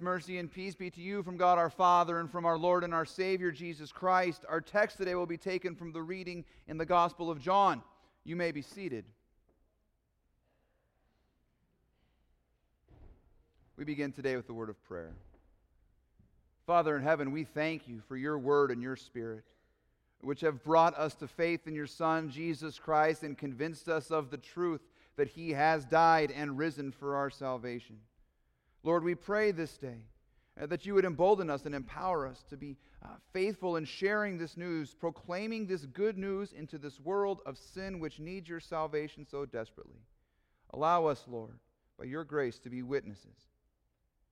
Mercy and peace be to you from God our Father and from our Lord and our Savior Jesus Christ. Our text today will be taken from the reading in the Gospel of John. You may be seated. We begin today with the word of prayer. Father in heaven, we thank you for your word and your spirit, which have brought us to faith in your Son, Jesus Christ, and convinced us of the truth that he has died and risen for our salvation. Lord, we pray this day uh, that you would embolden us and empower us to be uh, faithful in sharing this news, proclaiming this good news into this world of sin which needs your salvation so desperately. Allow us, Lord, by your grace to be witnesses.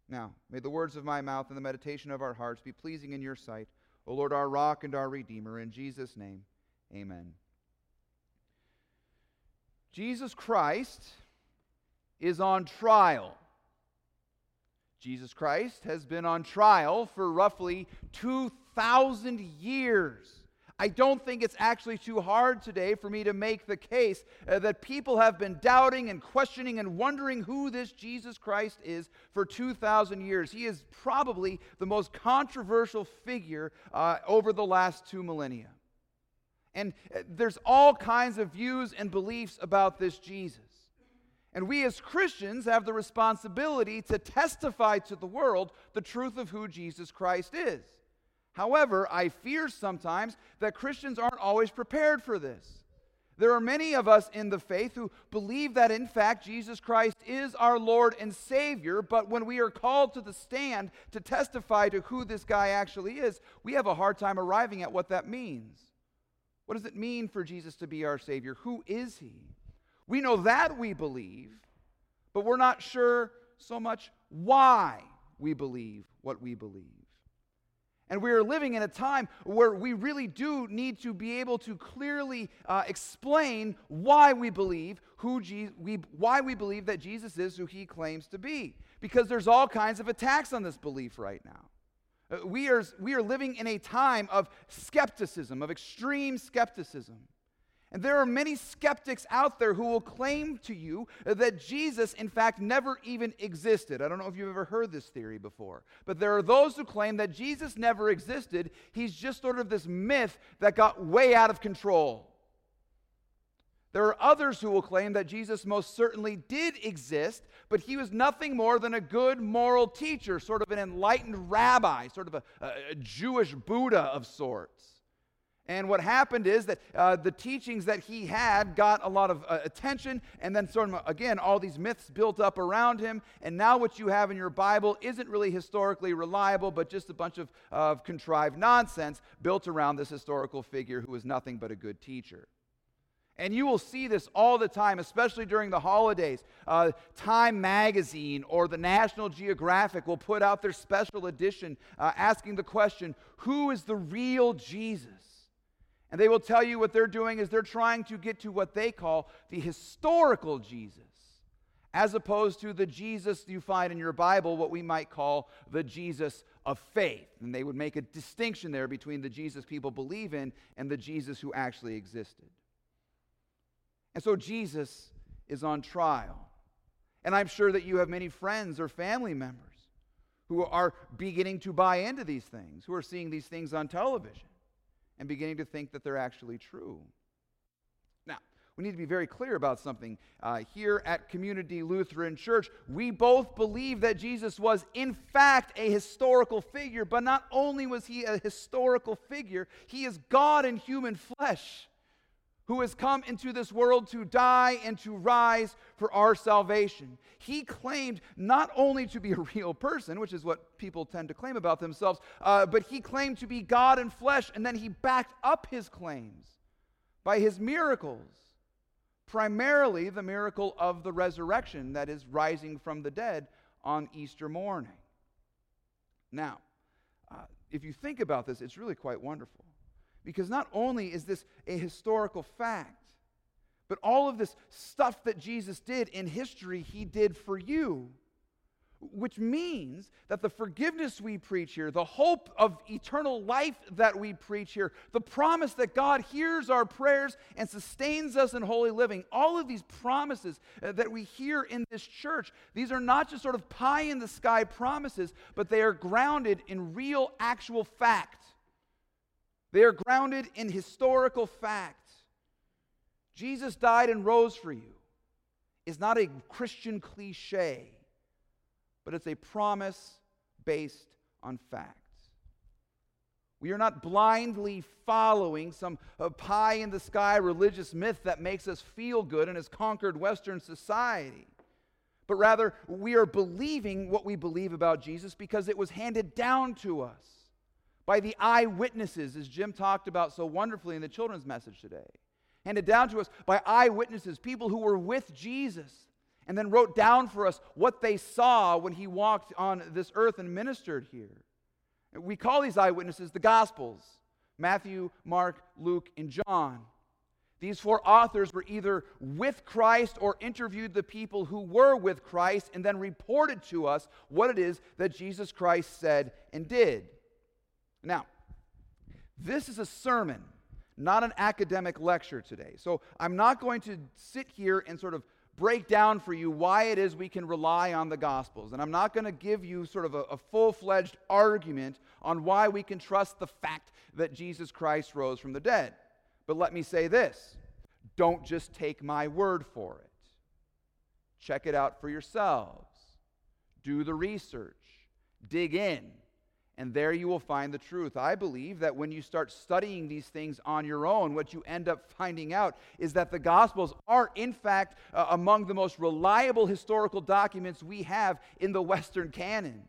Now, may the words of my mouth and the meditation of our hearts be pleasing in your sight, O Lord, our rock and our redeemer. In Jesus' name, amen. Jesus Christ is on trial. Jesus Christ has been on trial for roughly 2,000 years. I don't think it's actually too hard today for me to make the case uh, that people have been doubting and questioning and wondering who this Jesus Christ is for 2,000 years. He is probably the most controversial figure uh, over the last two millennia. And uh, there's all kinds of views and beliefs about this Jesus. And we as Christians have the responsibility to testify to the world the truth of who Jesus Christ is. However, I fear sometimes that Christians aren't always prepared for this. There are many of us in the faith who believe that, in fact, Jesus Christ is our Lord and Savior, but when we are called to the stand to testify to who this guy actually is, we have a hard time arriving at what that means. What does it mean for Jesus to be our Savior? Who is He? We know that we believe, but we're not sure so much why we believe what we believe. And we are living in a time where we really do need to be able to clearly uh, explain why we believe who Je- we, why we believe that Jesus is who he claims to be. Because there's all kinds of attacks on this belief right now. Uh, we, are, we are living in a time of skepticism, of extreme skepticism. And there are many skeptics out there who will claim to you that Jesus, in fact, never even existed. I don't know if you've ever heard this theory before, but there are those who claim that Jesus never existed. He's just sort of this myth that got way out of control. There are others who will claim that Jesus most certainly did exist, but he was nothing more than a good moral teacher, sort of an enlightened rabbi, sort of a, a Jewish Buddha of sorts. And what happened is that uh, the teachings that he had got a lot of uh, attention, and then, sort of, again, all these myths built up around him. And now, what you have in your Bible isn't really historically reliable, but just a bunch of, of contrived nonsense built around this historical figure who was nothing but a good teacher. And you will see this all the time, especially during the holidays. Uh, time Magazine or the National Geographic will put out their special edition uh, asking the question Who is the real Jesus? And they will tell you what they're doing is they're trying to get to what they call the historical Jesus, as opposed to the Jesus you find in your Bible, what we might call the Jesus of faith. And they would make a distinction there between the Jesus people believe in and the Jesus who actually existed. And so Jesus is on trial. And I'm sure that you have many friends or family members who are beginning to buy into these things, who are seeing these things on television and beginning to think that they're actually true. Now, we need to be very clear about something. Uh, here at Community Lutheran Church, we both believe that Jesus was, in fact, a historical figure, but not only was he a historical figure, he is God in human flesh who has come into this world to die and to rise for our salvation. He claimed not only to be a real person, which is what people tend to claim about themselves, uh, but he claimed to be God in flesh, and then he backed up his claims by his miracles. Primarily the miracle of the resurrection, that is, rising from the dead on Easter morning. Now, uh, if you think about this, it's really quite wonderful. Because not only is this a historical fact, but all of this stuff that Jesus did in history, he did for you. which means that the forgiveness we preach here, the hope of eternal life that we preach here, the promise that God hears our prayers and sustains us in holy living, all of these promises uh, that we hear in this church, these are not just sort of pie in the sky promises, but they are grounded in real, actual fact. They are grounded in historical fact. Jesus died and rose for you is not a Christian cliche but it's a promise based on facts. We are not blindly following some uh, pie in the sky religious myth that makes us feel good and has conquered Western society. But rather, we are believing what we believe about Jesus because it was handed down to us by the eyewitnesses, as Jim talked about so wonderfully in the children's message today. Handed down to us by eyewitnesses, people who were with Jesus and then wrote down for us what they saw when he walked on this earth and ministered here. We call these eyewitnesses the Gospels Matthew, Mark, Luke, and John. These four authors were either with Christ or interviewed the people who were with Christ and then reported to us what it is that Jesus Christ said and did. Now, this is a sermon, not an academic lecture today. So I'm not going to sit here and sort of break down for you why it is we can rely on the Gospels. And I'm not going to give you sort of a, a full fledged argument on why we can trust the fact that Jesus Christ rose from the dead. But let me say this don't just take my word for it, check it out for yourselves, do the research, dig in. And there you will find the truth. I believe that when you start studying these things on your own, what you end up finding out is that the Gospels are, in fact, uh, among the most reliable historical documents we have in the Western canon.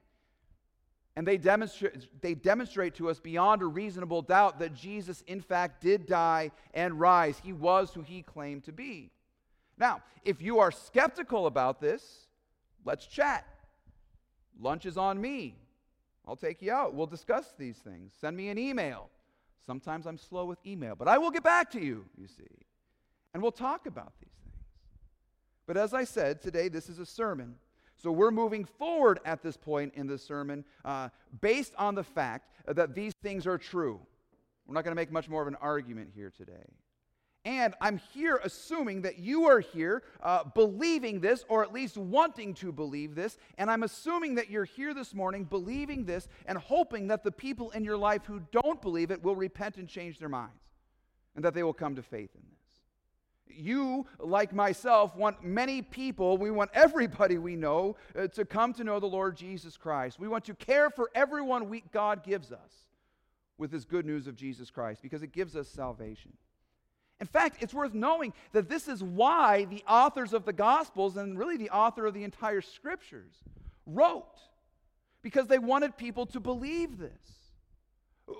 And they demonstrate, they demonstrate to us beyond a reasonable doubt that Jesus, in fact, did die and rise. He was who he claimed to be. Now, if you are skeptical about this, let's chat. Lunch is on me. I'll take you out. We'll discuss these things. Send me an email. Sometimes I'm slow with email, but I will get back to you, you see. And we'll talk about these things. But as I said, today this is a sermon. So we're moving forward at this point in the sermon uh, based on the fact that these things are true. We're not going to make much more of an argument here today. And I'm here assuming that you are here uh, believing this, or at least wanting to believe this. And I'm assuming that you're here this morning believing this and hoping that the people in your life who don't believe it will repent and change their minds and that they will come to faith in this. You, like myself, want many people, we want everybody we know uh, to come to know the Lord Jesus Christ. We want to care for everyone we, God gives us with this good news of Jesus Christ because it gives us salvation. In fact, it's worth knowing that this is why the authors of the Gospels, and really the author of the entire Scriptures, wrote, because they wanted people to believe this.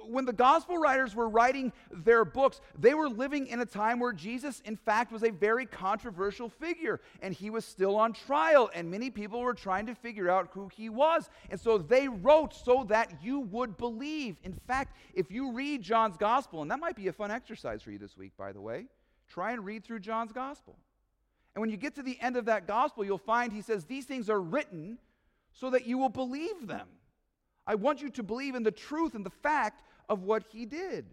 When the gospel writers were writing their books, they were living in a time where Jesus, in fact, was a very controversial figure and he was still on trial, and many people were trying to figure out who he was. And so they wrote so that you would believe. In fact, if you read John's gospel, and that might be a fun exercise for you this week, by the way, try and read through John's gospel. And when you get to the end of that gospel, you'll find he says, These things are written so that you will believe them. I want you to believe in the truth and the fact of what he did.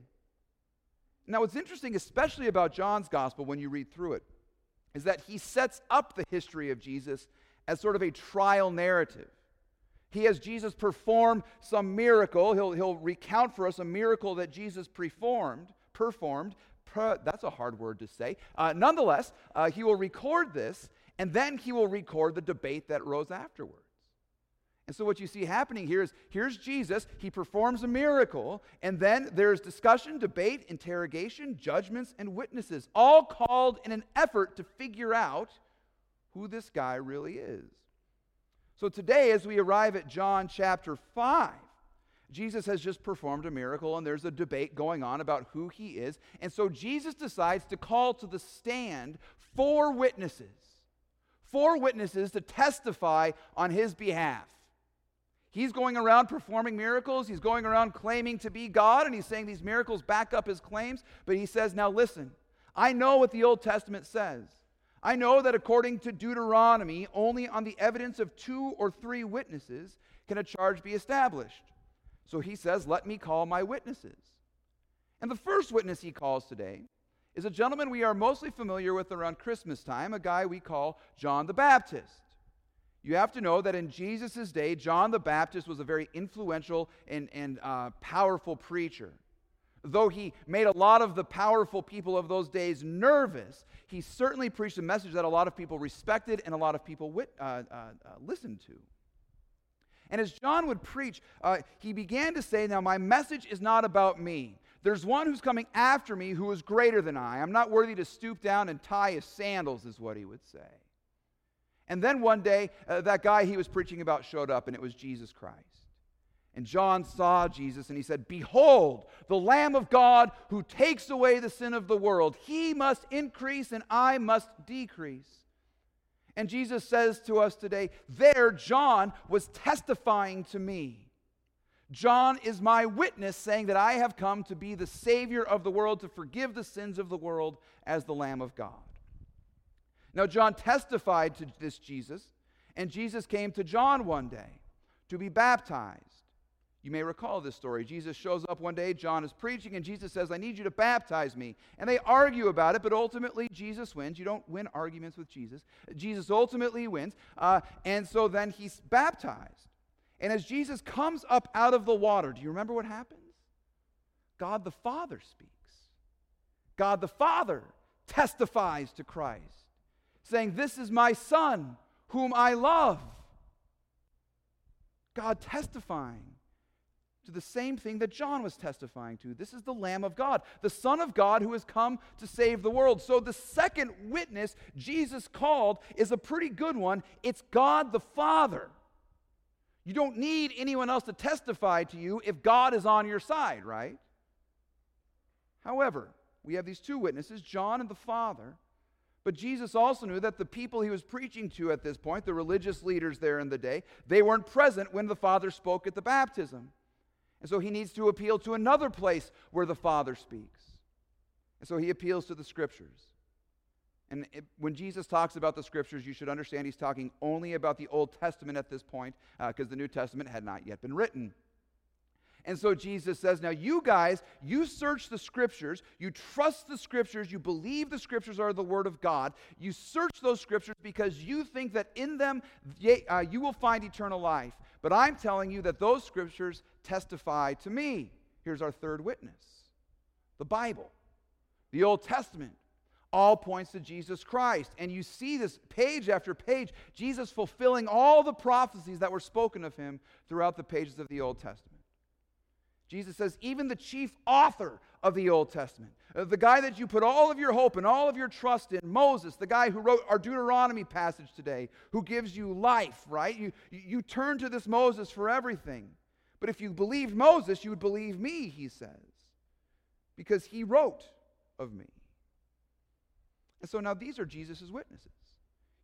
Now, what's interesting, especially about John's gospel when you read through it, is that he sets up the history of Jesus as sort of a trial narrative. He has Jesus perform some miracle. He'll, he'll recount for us a miracle that Jesus performed, performed. Per, that's a hard word to say. Uh, nonetheless, uh, he will record this, and then he will record the debate that rose afterward. And so, what you see happening here is here's Jesus, he performs a miracle, and then there's discussion, debate, interrogation, judgments, and witnesses, all called in an effort to figure out who this guy really is. So, today, as we arrive at John chapter 5, Jesus has just performed a miracle, and there's a debate going on about who he is. And so, Jesus decides to call to the stand four witnesses, four witnesses to testify on his behalf. He's going around performing miracles. He's going around claiming to be God, and he's saying these miracles back up his claims. But he says, Now listen, I know what the Old Testament says. I know that according to Deuteronomy, only on the evidence of two or three witnesses can a charge be established. So he says, Let me call my witnesses. And the first witness he calls today is a gentleman we are mostly familiar with around Christmas time, a guy we call John the Baptist. You have to know that in Jesus' day, John the Baptist was a very influential and, and uh, powerful preacher. Though he made a lot of the powerful people of those days nervous, he certainly preached a message that a lot of people respected and a lot of people wit, uh, uh, uh listened to. And as John would preach, uh, he began to say, Now, my message is not about me. There's one who's coming after me who is greater than I. I'm not worthy to stoop down and tie his sandals, is what he would say. And then one day, uh, that guy he was preaching about showed up, and it was Jesus Christ. And John saw Jesus, and he said, Behold, the Lamb of God who takes away the sin of the world. He must increase, and I must decrease. And Jesus says to us today, There, John was testifying to me. John is my witness, saying that I have come to be the Savior of the world, to forgive the sins of the world as the Lamb of God. Now, John testified to this Jesus, and Jesus came to John one day to be baptized. You may recall this story. Jesus shows up one day, John is preaching, and Jesus says, I need you to baptize me. And they argue about it, but ultimately Jesus wins. You don't win arguments with Jesus. Jesus ultimately wins. Uh, and so then he's baptized. And as Jesus comes up out of the water, do you remember what happens? God the Father speaks. God the Father testifies to Christ, saying, This is my Son, whom I love. God testifying to the same thing that John was testifying to. This is the Lamb of God, the Son of God who has come to save the world. So the second witness Jesus called is a pretty good one. It's God the Father. You don't need anyone else to testify to you if God is on your side, right? However, we have these two witnesses, John and the Father. But Jesus also knew that the people he was preaching to at this point, the religious leaders there in the day, they weren't present when the Father spoke at the baptism. And so he needs to appeal to another place where the Father speaks. And so he appeals to the Scriptures. And it, when Jesus talks about the scriptures, you should understand he's talking only about the Old Testament at this point, because uh, the New Testament had not yet been written. And so Jesus says, Now, you guys, you search the scriptures, you trust the scriptures, you believe the scriptures are the word of God. You search those scriptures because you think that in them uh, you will find eternal life. But I'm telling you that those scriptures testify to me. Here's our third witness the Bible, the Old Testament all points to Jesus Christ. And you see this page after page, Jesus fulfilling all the prophecies that were spoken of him throughout the pages of the Old Testament. Jesus says, even the chief author of the Old Testament, uh, the guy that you put all of your hope and all of your trust in, Moses, the guy who wrote our Deuteronomy passage today, who gives you life, right? You, you turn to this Moses for everything. But if you believed Moses, you would believe me, he says, because he wrote of me. And so now these are Jesus' witnesses.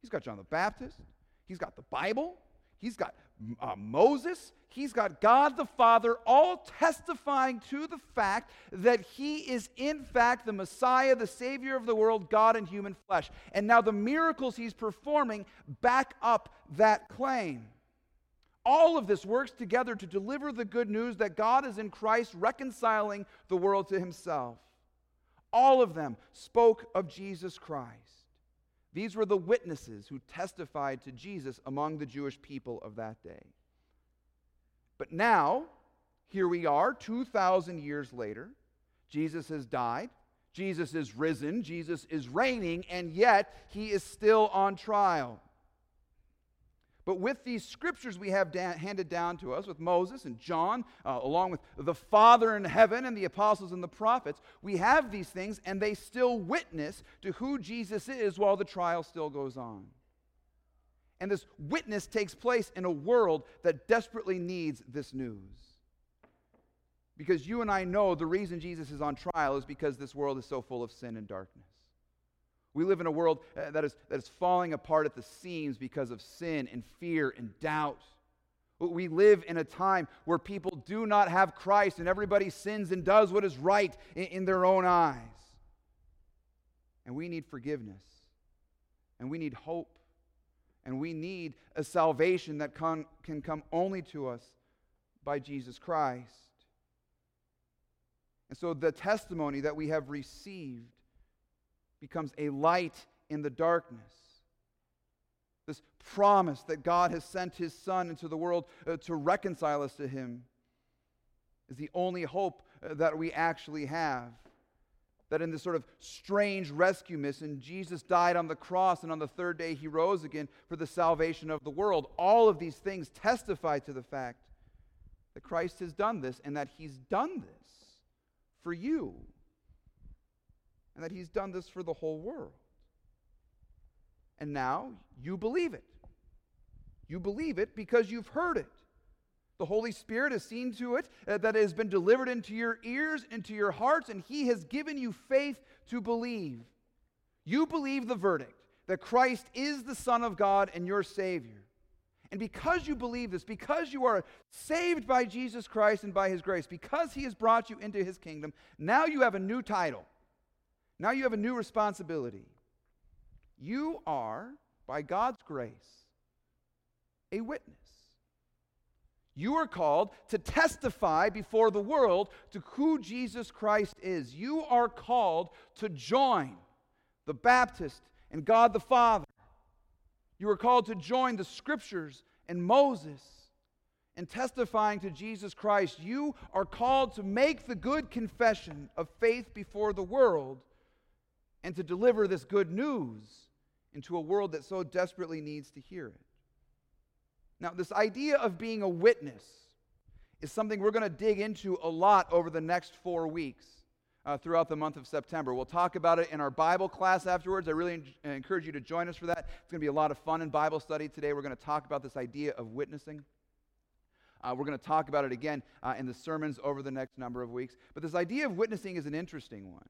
He's got John the Baptist, he's got the Bible, he's got uh, Moses, he's got God the Father, all testifying to the fact that he is, in fact, the Messiah, the Savior of the world, God in human flesh. And now the miracles he's performing back up that claim. All of this works together to deliver the good news that God is in Christ reconciling the world to himself. All of them spoke of Jesus Christ. These were the witnesses who testified to Jesus among the Jewish people of that day. But now, here we are, 2,000 years later. Jesus has died. Jesus is risen. Jesus is reigning, and yet he is still on trial. But with these scriptures we have da- handed down to us, with Moses and John, uh, along with the Father in heaven and the apostles and the prophets, we have these things and they still witness to who Jesus is while the trial still goes on. And this witness takes place in a world that desperately needs this news. Because you and I know the reason Jesus is on trial is because this world is so full of sin and darkness. We live in a world uh, that is, that is falling apart at the seams because of sin and fear and doubt. We live in a time where people do not have Christ and everybody sins and does what is right in, in their own eyes. And we need forgiveness. and we need hope. And we need a salvation that can, can come only to us by Jesus Christ. And so the testimony that we have received becomes a light in the darkness. This promise that God has sent his Son into the world uh, to reconcile us to him is the only hope uh, that we actually have that in this sort of strange rescue mission, Jesus died on the cross, and on the third day he rose again for the salvation of the world. All of these things testify to the fact that Christ has done this and that he's done this for you, and that he's done this for the whole world. And now you believe it. You believe it because you've heard it. The Holy Spirit has seen to it uh, that it has been delivered into your ears, into your hearts, and He has given you faith to believe. You believe the verdict that Christ is the Son of God and your Savior. And because you believe this, because you are saved by Jesus Christ and by His grace, because He has brought you into His kingdom, now you have a new title. Now you have a new responsibility. You are, by God's grace, a witness. You are called to testify before the world to who Jesus Christ is. You are called to join the Baptist and God the Father. You are called to join the scriptures and Moses in testifying to Jesus Christ. You are called to make the good confession of faith before the world and to deliver this good news into a world that so desperately needs to hear it. Now, this idea of being a witness is something we're going to dig into a lot over the next four weeks uh, throughout the month of September. We'll talk about it in our Bible class afterwards. I really en- encourage you to join us for that. It's going to be a lot of fun in Bible study today. We're going to talk about this idea of witnessing. Uh, we're going to talk about it again uh, in the sermons over the next number of weeks. But this idea of witnessing is an interesting one.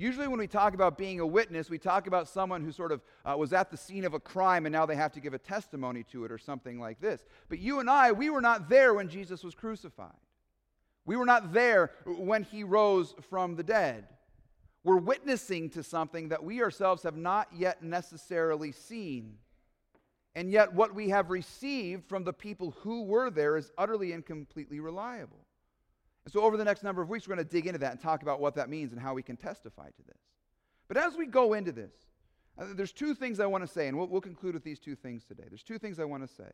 Usually, when we talk about being a witness, we talk about someone who sort of uh, was at the scene of a crime and now they have to give a testimony to it or something like this. But you and I, we were not there when Jesus was crucified. We were not there when he rose from the dead. We're witnessing to something that we ourselves have not yet necessarily seen. And yet, what we have received from the people who were there is utterly and completely reliable. And so, over the next number of weeks, we're going to dig into that and talk about what that means and how we can testify to this. But as we go into this, uh, there's two things I want to say, and we'll, we'll conclude with these two things today. There's two things I want to say.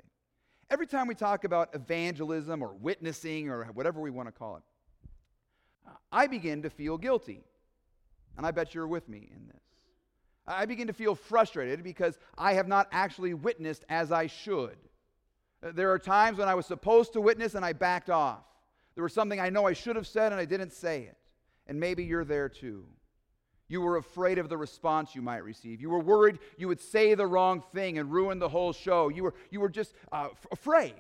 Every time we talk about evangelism or witnessing or whatever we want to call it, I begin to feel guilty. And I bet you're with me in this. I begin to feel frustrated because I have not actually witnessed as I should. Uh, there are times when I was supposed to witness and I backed off. There was something I know I should have said and I didn't say it. And maybe you're there too. You were afraid of the response you might receive. You were worried you would say the wrong thing and ruin the whole show. You were, you were just uh, f- afraid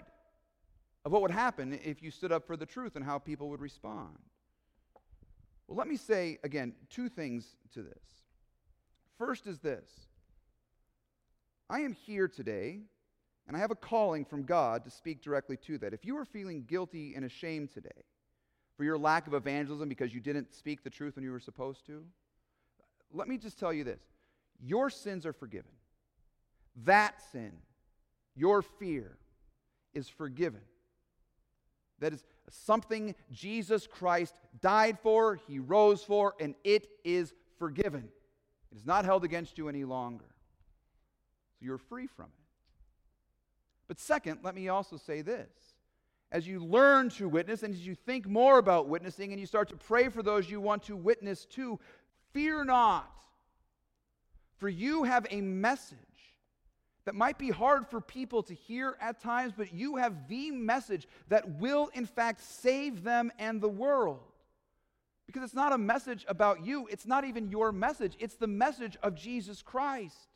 of what would happen if you stood up for the truth and how people would respond. Well, let me say again two things to this. First is this I am here today and I have a calling from God to speak directly to that. If you are feeling guilty and ashamed today for your lack of evangelism because you didn't speak the truth when you were supposed to, let me just tell you this your sins are forgiven. That sin, your fear, is forgiven. That is something Jesus Christ died for, he rose for, and it is forgiven. It is not held against you any longer. So you're free from it. But second, let me also say this. As you learn to witness and as you think more about witnessing and you start to pray for those you want to witness to, fear not. For you have a message that might be hard for people to hear at times, but you have the message that will, in fact, save them and the world. Because it's not a message about you, it's not even your message, it's the message of Jesus Christ.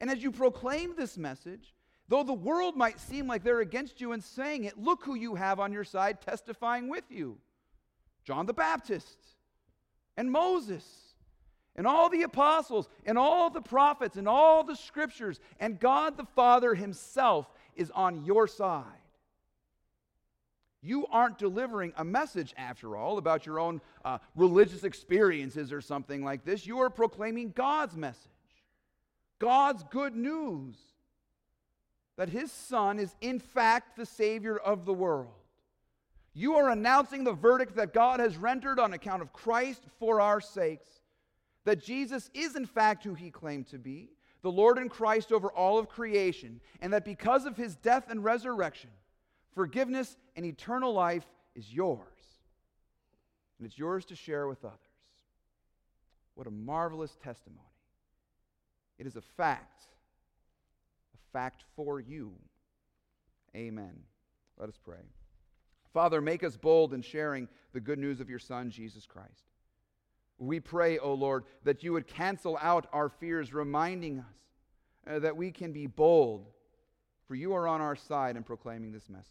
And as you proclaim this message, Though the world might seem like they're against you and saying it, look who you have on your side testifying with you John the Baptist, and Moses, and all the apostles, and all the prophets, and all the scriptures, and God the Father Himself is on your side. You aren't delivering a message, after all, about your own uh, religious experiences or something like this. You are proclaiming God's message. God's good news that his Son is, in fact, the Savior of the world. You are announcing the verdict that God has rendered on account of Christ for our sakes, that Jesus is, in fact, who he claimed to be, the Lord and Christ over all of creation, and that because of his death and resurrection, forgiveness and eternal life is yours. And it's yours to share with others. What a marvelous testimony. It is a fact, fact for you. Amen. Let us pray. Father, make us bold in sharing the good news of your Son, Jesus Christ. We pray, O Lord, that you would cancel out our fears, reminding us uh, that we can be bold, for you are on our side in proclaiming this message.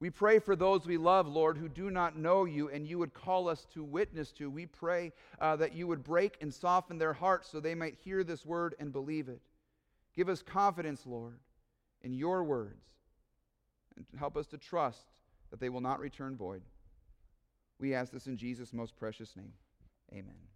We pray for those we love, Lord, who do not know you and you would call us to witness to. We pray uh, that you would break and soften their hearts so they might hear this word and believe it. Give us confidence, Lord, in your words and help us to trust that they will not return void. We ask this in Jesus' most precious name. Amen.